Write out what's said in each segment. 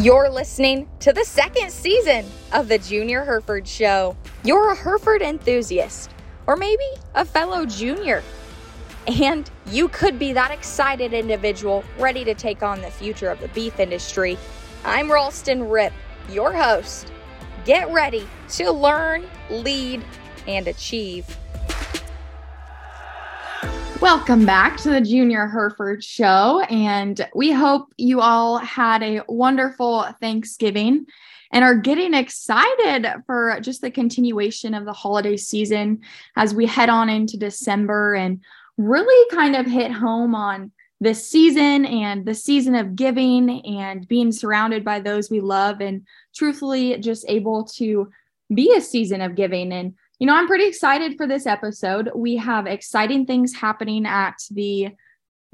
You're listening to the second season of the Junior Hereford Show. You're a Hereford enthusiast, or maybe a fellow junior. And you could be that excited individual ready to take on the future of the beef industry. I'm Ralston Rip, your host. Get ready to learn, lead, and achieve. Welcome back to the Junior Hereford Show. And we hope you all had a wonderful Thanksgiving and are getting excited for just the continuation of the holiday season as we head on into December and really kind of hit home on this season and the season of giving and being surrounded by those we love and truthfully just able to be a season of giving and you know, I'm pretty excited for this episode. We have exciting things happening at the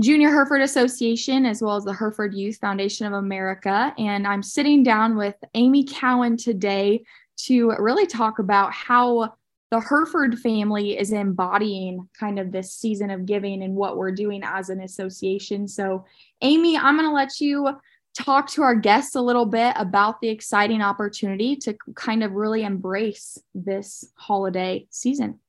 Junior Hereford Association as well as the Hereford Youth Foundation of America. And I'm sitting down with Amy Cowan today to really talk about how the Hereford family is embodying kind of this season of giving and what we're doing as an association. So, Amy, I'm going to let you talk to our guests a little bit about the exciting opportunity to kind of really embrace this holiday season.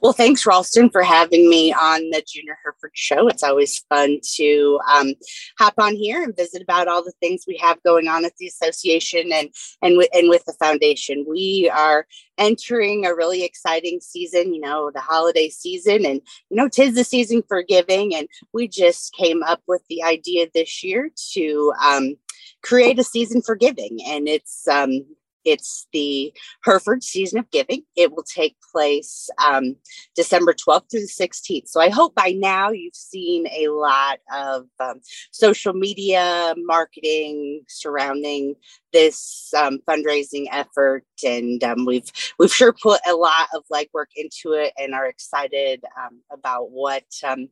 Well, thanks, Ralston, for having me on the Junior Hereford Show. It's always fun to um, hop on here and visit about all the things we have going on at the association and and with and with the foundation. We are entering a really exciting season. You know, the holiday season, and you know, tis the season for giving. And we just came up with the idea this year to um, create a season for giving, and it's um, it's the Hereford Season of Giving. It will take place um, December 12th through the 16th. So I hope by now you've seen a lot of um, social media marketing surrounding this um, fundraising effort, and um, we've we've sure put a lot of legwork into it, and are excited um, about what um,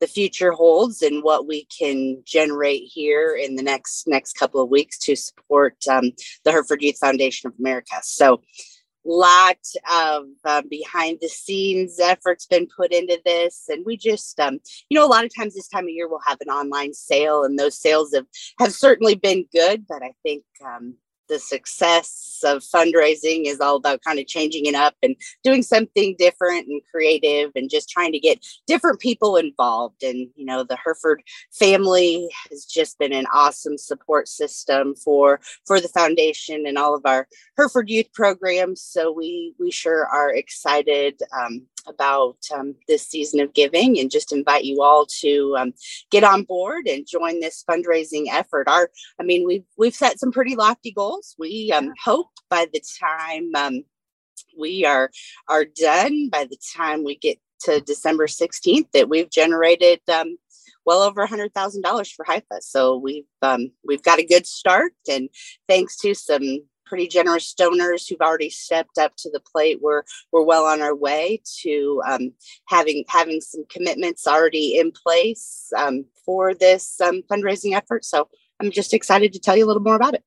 the future holds and what we can generate here in the next next couple of weeks to support um, the Hereford Youth Foundation of America. So lot of uh, behind the scenes efforts been put into this and we just um, you know a lot of times this time of year we'll have an online sale and those sales have have certainly been good but i think um, the success of fundraising is all about kind of changing it up and doing something different and creative and just trying to get different people involved. And, you know, the Hereford family has just been an awesome support system for for the foundation and all of our Hereford youth programs. So we we sure are excited um, about um, this season of giving and just invite you all to um, get on board and join this fundraising effort. Our, I mean, we've we've set some pretty lofty goals. We um, hope by the time um, we are are done, by the time we get to December 16th, that we've generated um, well over a hundred thousand dollars for HYFA. So we've um, we've got a good start, and thanks to some pretty generous donors who've already stepped up to the plate. We're we're well on our way to um, having having some commitments already in place um, for this um, fundraising effort. So I'm just excited to tell you a little more about it.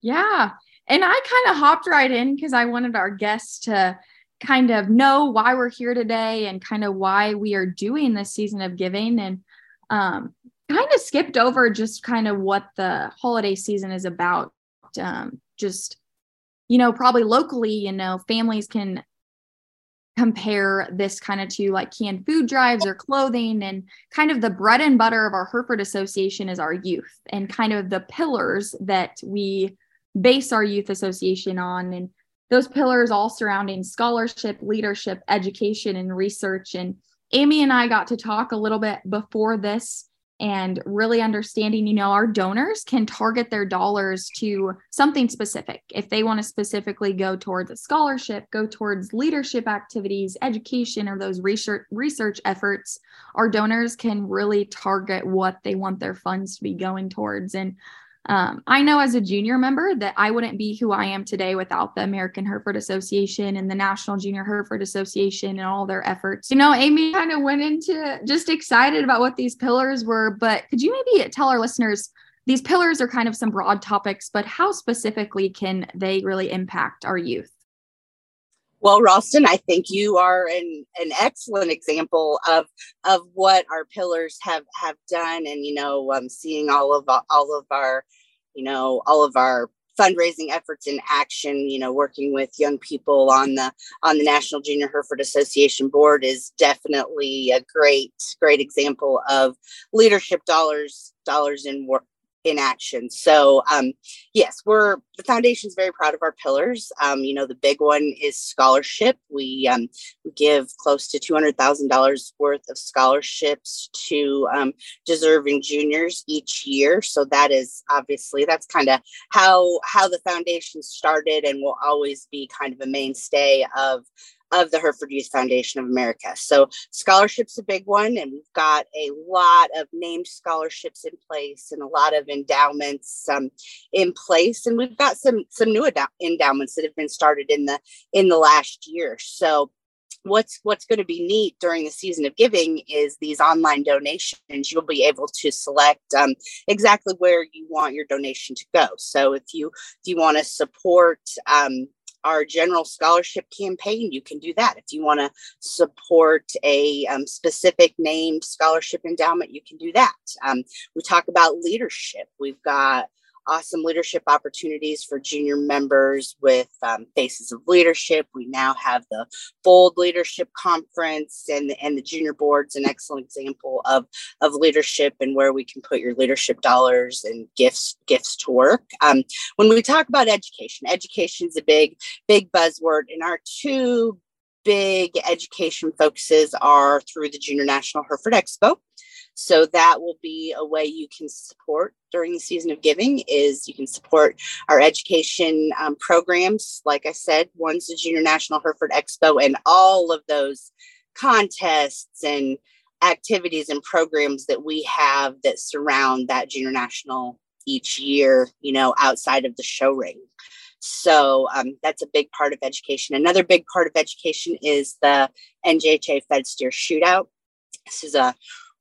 Yeah, and I kind of hopped right in because I wanted our guests to kind of know why we're here today and kind of why we are doing this season of giving and um, kind of skipped over just kind of what the holiday season is about um, just you know probably locally you know families can compare this kind of to like canned food drives or clothing and kind of the bread and butter of our Hereford Association is our youth and kind of the pillars that we base our youth association on. And those pillars all surrounding scholarship, leadership, education and research. And Amy and I got to talk a little bit before this and really understanding, you know, our donors can target their dollars to something specific. If they want to specifically go towards a scholarship, go towards leadership activities, education, or those research research efforts, our donors can really target what they want their funds to be going towards. And um, I know as a junior member that I wouldn't be who I am today without the American Hereford Association and the National Junior Hereford Association and all their efforts. You know, Amy kind of went into just excited about what these pillars were, but could you maybe tell our listeners these pillars are kind of some broad topics, but how specifically can they really impact our youth? Well, Ralston, I think you are an, an excellent example of of what our pillars have have done, and you know, um, seeing all of all of our, you know, all of our fundraising efforts in action you know working with young people on the on the national junior hereford association board is definitely a great great example of leadership dollars dollars in work in action. So um, yes, we're the foundation is very proud of our pillars. Um, you know, the big one is scholarship. We, um, we give close to two hundred thousand dollars worth of scholarships to um, deserving juniors each year. So that is obviously that's kind of how how the foundation started and will always be kind of a mainstay of of the Hereford Youth Foundation of America. So scholarship's a big one, and we've got a lot of named scholarships in place and a lot of endowments um, in place, and we've got some some new endowments that have been started in the in the last year. So what's what's going to be neat during the season of giving is these online donations you'll be able to select um, exactly where you want your donation to go so if you if you want to support um, our general scholarship campaign, you can do that. If you want to support a um, specific named scholarship endowment, you can do that. Um, we talk about leadership. We've got awesome leadership opportunities for junior members with um, Faces of Leadership. We now have the Bold Leadership Conference, and, and the junior board's an excellent example of, of leadership and where we can put your leadership dollars and gifts gifts to work. Um, when we talk about education, education is a big big buzzword, and our two big education focuses are through the Junior National Hereford Expo. So that will be a way you can support during the season of giving is you can support our education um, programs. Like I said, one's the Junior National Hereford Expo and all of those contests and activities and programs that we have that surround that Junior National each year, you know, outside of the show ring. So um, that's a big part of education. Another big part of education is the NJHA Fed Steer Shootout. This is a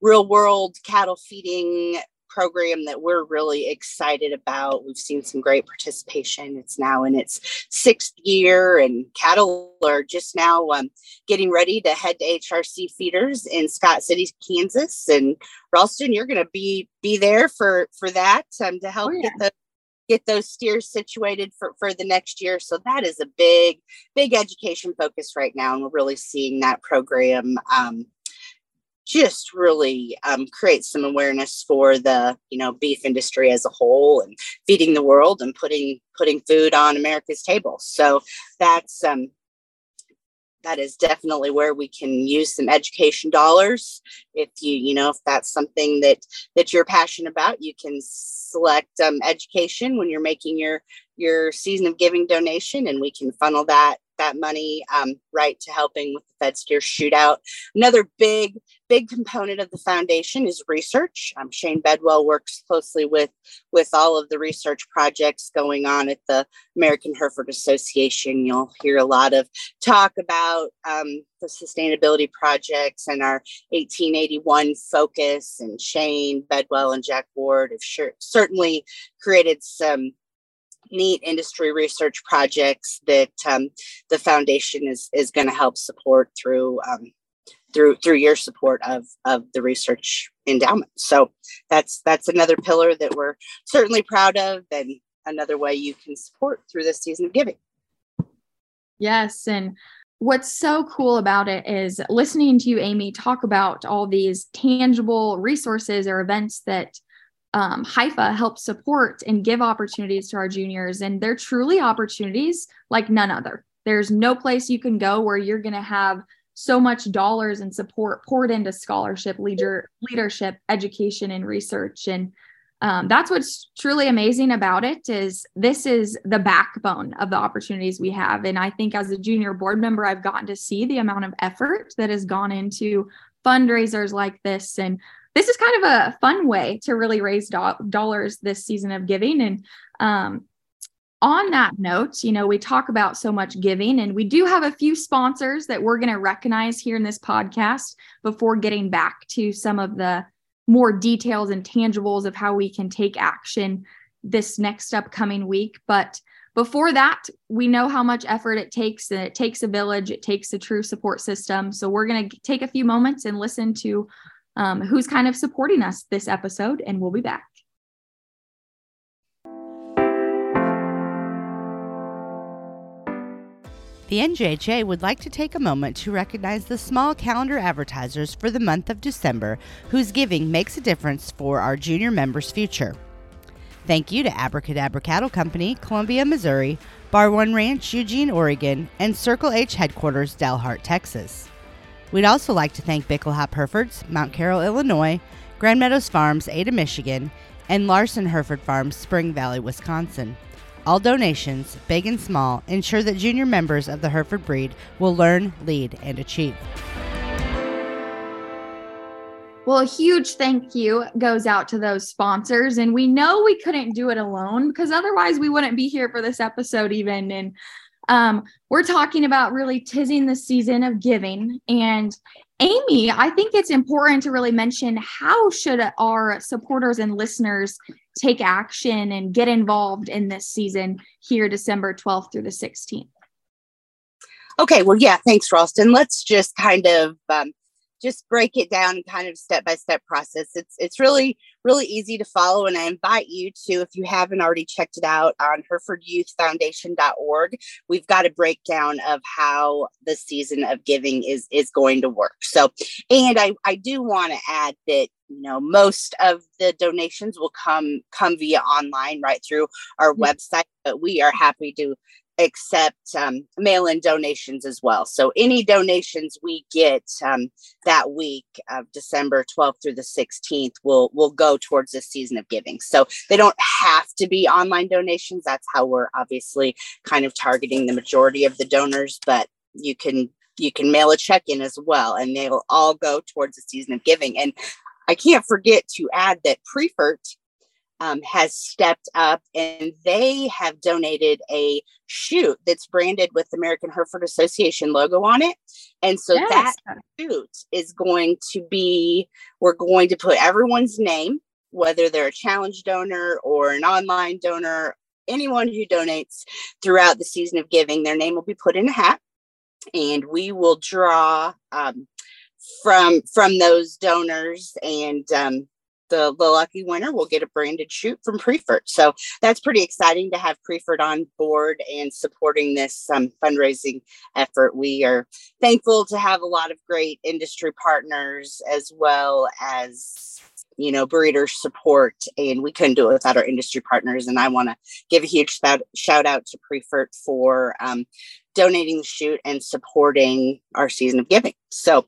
real world cattle feeding program that we're really excited about. We've seen some great participation. It's now in its sixth year, and cattle are just now um, getting ready to head to HRC feeders in Scott City, Kansas. And Ralston, you're going to be be there for for that um, to help oh, yeah. get the get those steers situated for, for the next year. So that is a big, big education focus right now. And we're really seeing that program um, just really um, create some awareness for the you know beef industry as a whole and feeding the world and putting putting food on america's table. So that's um that is definitely where we can use some education dollars. If you you know if that's something that that you're passionate about you can select um, education when you're making your your season of giving donation and we can funnel that that money um, right to helping with the Fed Steer shootout. Another big, big component of the foundation is research. Um, Shane Bedwell works closely with with all of the research projects going on at the American Hereford Association. You'll hear a lot of talk about um, the sustainability projects and our 1881 focus. And Shane Bedwell and Jack Ward have sure, certainly created some neat industry research projects that um, the foundation is is going to help support through um, through through your support of of the research endowment. So that's that's another pillar that we're certainly proud of, and another way you can support through this season of giving. Yes, and what's so cool about it is listening to you, Amy, talk about all these tangible resources or events that um, HYFA helps support and give opportunities to our juniors. And they're truly opportunities like none other. There's no place you can go where you're going to have so much dollars and support poured into scholarship, leader, leadership, education, and research. And um, that's what's truly amazing about it is this is the backbone of the opportunities we have. And I think as a junior board member, I've gotten to see the amount of effort that has gone into fundraisers like this and this is kind of a fun way to really raise do- dollars this season of giving. And um, on that note, you know, we talk about so much giving, and we do have a few sponsors that we're going to recognize here in this podcast before getting back to some of the more details and tangibles of how we can take action this next upcoming week. But before that, we know how much effort it takes, and it takes a village, it takes a true support system. So we're going to take a few moments and listen to um, who's kind of supporting us this episode, and we'll be back. The NJHA would like to take a moment to recognize the small calendar advertisers for the month of December whose giving makes a difference for our junior members' future. Thank you to Abracadabra Cattle Company, Columbia, Missouri, Bar One Ranch, Eugene, Oregon, and Circle H Headquarters, Dalhart, Texas. We'd also like to thank Bickelhaupt Herefords, Mount Carroll, Illinois, Grand Meadows Farms, Ada, Michigan, and Larson Hereford Farms, Spring Valley, Wisconsin. All donations, big and small, ensure that junior members of the Hereford breed will learn, lead, and achieve. Well, a huge thank you goes out to those sponsors. And we know we couldn't do it alone because otherwise we wouldn't be here for this episode, even. And um, we're talking about really tizing the season of giving. And Amy, I think it's important to really mention how should our supporters and listeners take action and get involved in this season here December 12th through the 16th. Okay, well, yeah, thanks, Ralston. Let's just kind of um, just break it down kind of step by step process. It's it's really really easy to follow, and I invite you to, if you haven't already checked it out, on HerefordYouthFoundation.org. We've got a breakdown of how the season of giving is is going to work. So, and I I do want to add that you know most of the donations will come come via online right through our mm-hmm. website but we are happy to accept um, mail-in donations as well. So any donations we get um, that week of December 12th through the 16th will will go towards this season of giving. So they don't have to be online donations. That's how we're obviously kind of targeting the majority of the donors, but you can you can mail a check in as well and they'll all go towards the season of giving. And I can't forget to add that Priefert um, has stepped up and they have donated a chute that's branded with the American Hereford Association logo on it. And so yes. that chute is going to be, we're going to put everyone's name, whether they're a challenge donor or an online donor, anyone who donates throughout the season of giving, their name will be put in a hat. And we will draw um, from from those donors and um, the, the lucky winner will get a branded chute from Priefert. So that's pretty exciting to have Priefert on board and supporting this um, fundraising effort. We are thankful to have a lot of great industry partners as well as you know breeder support and we couldn't do it without our industry partners and i want to give a huge shout, out to Priefert for um, donating the chute and supporting our season of giving so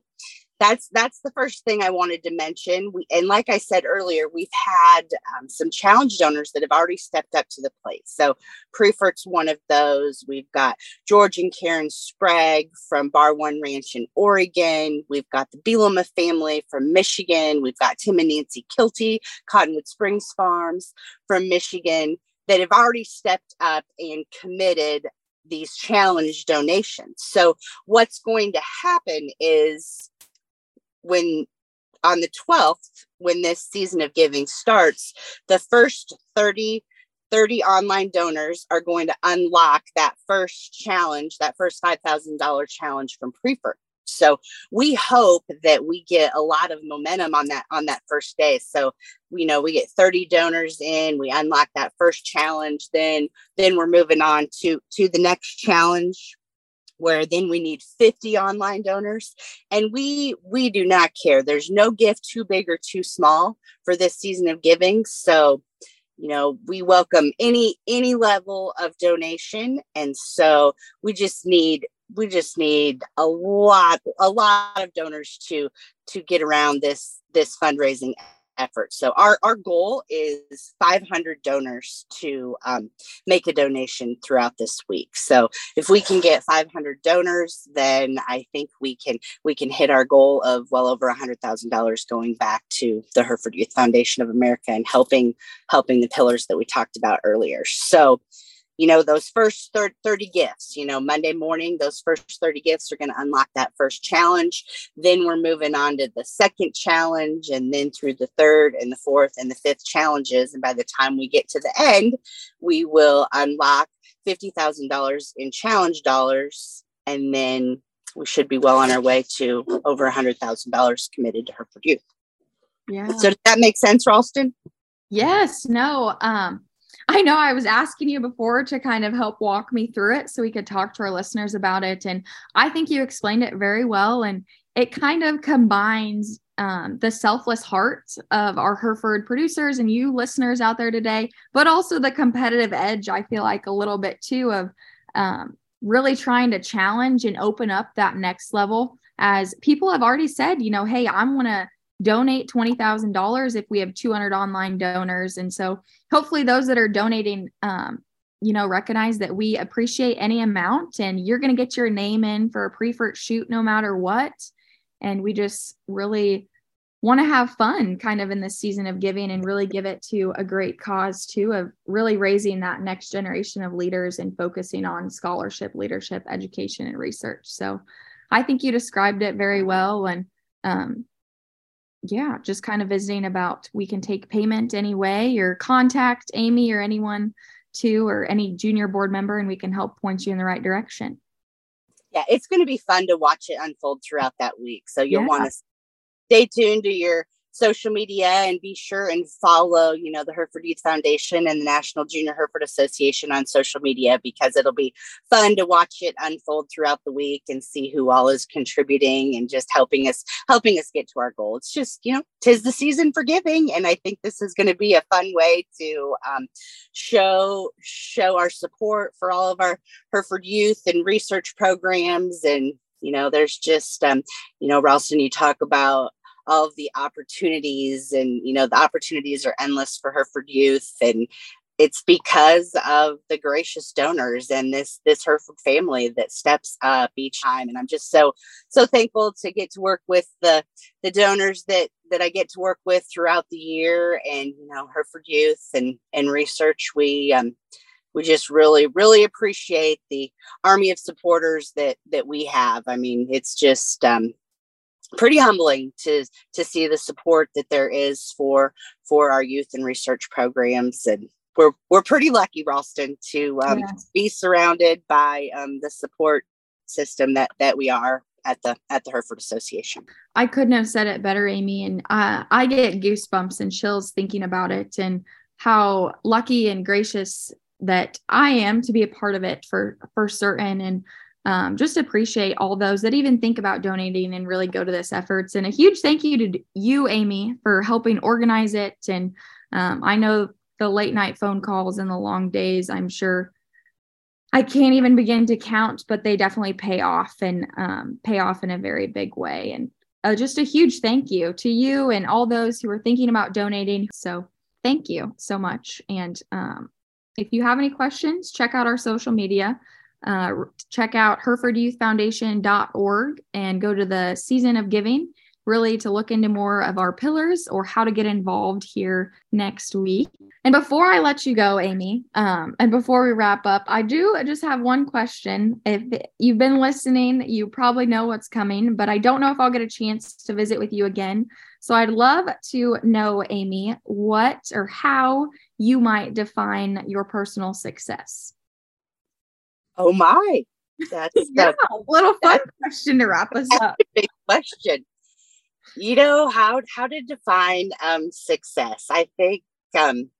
that's that's the first thing I wanted to mention. We, and like I said earlier, we've had um, some challenge donors that have already stepped up to the plate. So Priefert's one of those. We've got George and Karen Sprague from Bar One Ranch in Oregon. We've got the Bielema family from Michigan. We've got Tim and Nancy Kilty, Cottonwood Springs Farms from Michigan, that have already stepped up and committed these challenge donations. So what's going to happen is when on the 12th when this season of giving starts the first 30 30 online donors are going to unlock that first challenge that first $5000 challenge from Priefert so we hope that we get a lot of momentum on that on that first day. So you know we get 30 donors in we unlock that first challenge then then we're moving on to to the next challenge where then we need 50 online donors. And we we do not care. There's no gift too big or too small for this season of giving. So you know we welcome any any level of donation. And so we just need we just need a lot a lot of donors to to get around this this fundraising effort. So our, our goal is 500 donors to um, make a donation throughout this week. So if we can get 500 donors, then I think we can we can hit our goal of well over $100,000 going back to the Hereford Youth Foundation of America and helping helping the pillars that we talked about earlier. So you know those first 30 gifts you know monday morning those first 30 gifts are going to unlock that first challenge then we're moving on to the second challenge and then through the third and the fourth and the fifth challenges and by the time we get to the end we will unlock $50,000 in challenge dollars. And then we should be well on our way to over $100,000 committed to Hereford Youth. Yeah. So does that make sense, Ralston? Yes. No. Um, I know I was asking you before to kind of help walk me through it so we could talk to our listeners about it. And I think you explained it very well. And it kind of combines um, the selfless heart of our Hereford producers and you listeners out there today, but also the competitive edge, I feel like a little bit too, of um, really trying to challenge and open up that next level. As people have already said, you know, hey, I'm going to donate $20,000 if we have 200 online donors. And so hopefully those that are donating, um, you know, recognize that we appreciate any amount and you're going to get your name in for a Priefert chute no matter what. And we just really want to have fun kind of in this season of giving and really give it to a great cause too of really raising that next generation of leaders and focusing on scholarship, leadership, education, and research. So I think you described it very well. And um, yeah, just kind of visiting about we can take payment anyway or contact Amy or anyone too, or any junior board member, and we can help point you in the right direction. Yeah, it's going to be fun to watch it unfold throughout that week. So you'll yeah. want to stay tuned to your social media and be sure and follow, you know, the Hereford Youth Foundation and the National Junior Hereford Association on social media because it'll be fun to watch it unfold throughout the week and see who all is contributing and just helping us helping us get to our goal. It's just, you know, tis the season for giving. And I think this is going to be a fun way to um, show show our support for all of our Hereford youth and research programs and you know there's just um you know ralston you talk about all of the opportunities and you know the opportunities are endless for Hereford youth and it's because of the gracious donors and this this Hereford family that steps up each time and I'm just so so thankful to get to work with the the donors that that I get to work with throughout the year and you know Hereford youth and and research we um we just really really appreciate the army of supporters that that we have. I mean it's just um pretty humbling to to see the support that there is for for our youth and research programs. And we're we're pretty lucky ralston to um, yes. be surrounded by um, the support system that that we are at the at the hereford association. I couldn't have said it better amy. And uh, i get goosebumps and chills thinking about it and how lucky and gracious that i am to be a part of it for for certain. And um, just appreciate all those that even think about donating and really go to this efforts. And a huge thank you to you, Amy, for helping organize it. And um, I know the late night phone calls and the long days, I'm sure I can't even begin to count, but they definitely pay off and um, pay off in a very big way. And uh, just a huge thank you to you and all those who are thinking about donating. So thank you so much. And um, if you have any questions, check out our social media uh, check out herefordyouthfoundation.org and go to the season of giving really to look into more of our pillars or how to get involved here next week. And before I let you go, Amy, um, and before we wrap up, I do just have one question. If you've been listening, you probably know what's coming, but I don't know if I'll get a chance to visit with you again. So I'd love to know, Amy, what or how you might define your personal success. Oh my. That's yeah, a little fun question to wrap us up. big question. You know how how to define um success. I think um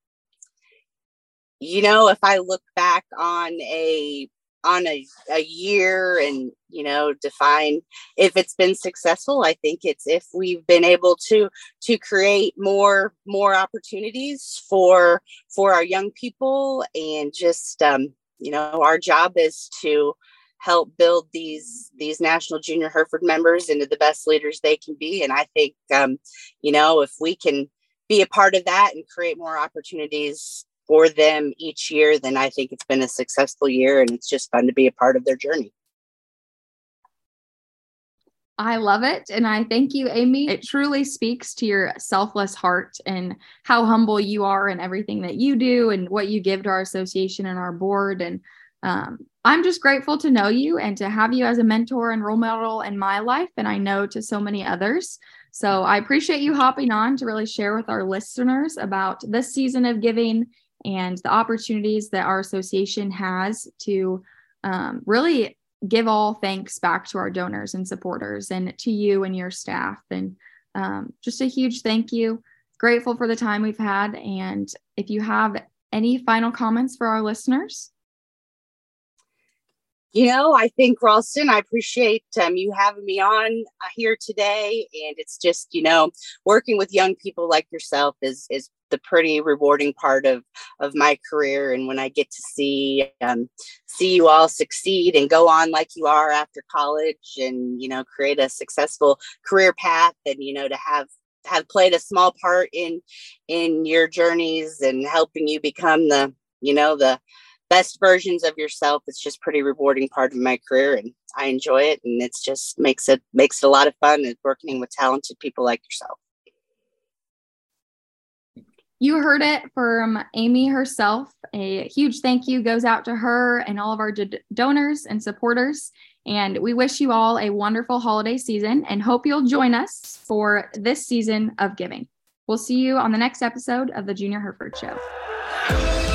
you know if I look back on a on a, a year and you know define if it's been successful i think it's if we've been able to to create more more opportunities for for our young people and just um you know our job is to help build these these national junior hereford members into the best leaders they can be. And i think um, you know if we can be a part of that and create more opportunities for them each year then i think it's been a successful year and it's just fun to be a part of their journey I love it. And I thank you, Amy. It truly speaks to your selfless heart and how humble you are and everything that you do and what you give to our association and our board. And um, I'm just grateful to know you and to have you as a mentor and role model in my life. And I know to so many others. So I appreciate you hopping on to really share with our listeners about this season of giving and the opportunities that our association has to um, really give all thanks back to our donors and supporters and to you and your staff. And um, just a huge thank you. Grateful for the time we've had. And if you have any final comments for our listeners? You know, I think Ralston, I appreciate um, you having me on uh, here today, and it's just you know, working with young people like yourself is is the pretty rewarding part of of my career. And when I get to see um, see you all succeed and go on like you are after college, and you know, create a successful career path, and you know, to have have played a small part in in your journeys and helping you become the you know the best versions of yourself. It's just pretty rewarding part of my career and i enjoy it and it's just makes it makes it a lot of fun and working with talented people like yourself. You heard it from amy herself. A huge thank you goes out to her and all of our d- donors and supporters and we wish you all a wonderful holiday season and hope you'll join us for this season of giving. We'll see you on the next episode of the junior hereford show